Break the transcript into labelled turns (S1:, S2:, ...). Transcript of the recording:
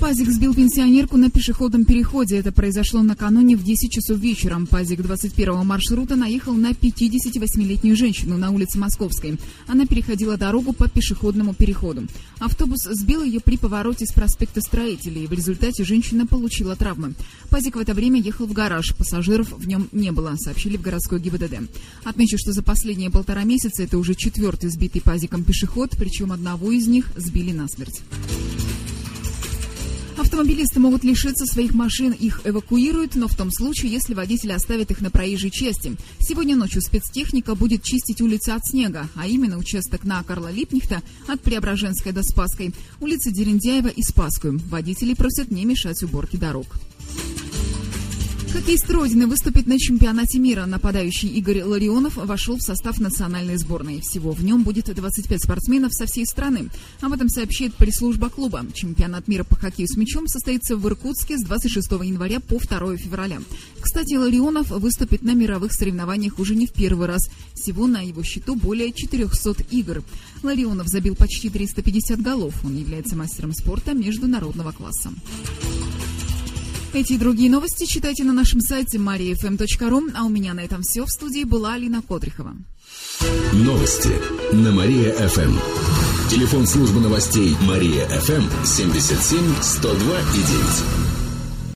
S1: Пазик сбил пенсионерку на пешеходном переходе. Это произошло накануне в 10 часов вечера. Пазик 21-го маршрута наехал на 58-летнюю женщину на улице Московской. Она переходила дорогу по пешеходному переходу. Автобус сбил ее при повороте с проспекта Строителей. В результате женщина получила травмы. Пазик в это время ехал в гараж. Пассажиров в нем не было, сообщили в городской ГИБДД. Отмечу, что за последние полтора месяца это уже четвертый сбитый пазиком пешеход, причем одного из них сбили насмерть. Автомобилисты могут лишиться своих машин, их эвакуируют, но в том случае, если водитель оставит их на проезжей части. Сегодня ночью спецтехника будет чистить улицы от снега, а именно участок на Карла Липнихта от Преображенской до Спасской, улицы Дерендяева и Спасскую. Водителей просят не мешать уборке дорог. Хоккеист Родины выступит на чемпионате мира. Нападающий Игорь Ларионов вошел в состав национальной сборной. Всего в нем будет 25 спортсменов со всей страны. Об этом сообщает пресс-служба клуба. Чемпионат мира по хоккею с мячом состоится в Иркутске с 26 января по 2 февраля. Кстати, Ларионов выступит на мировых соревнованиях уже не в первый раз. Всего на его счету более 400 игр. Ларионов забил почти 350 голов. Он является мастером спорта международного класса. Эти и другие новости читайте на нашем сайте mariafm.ru. А у меня на этом все. В студии была Алина Кодрихова.
S2: Новости на Мария-ФМ. Телефон службы новостей Мария-ФМ 77 102 и 9.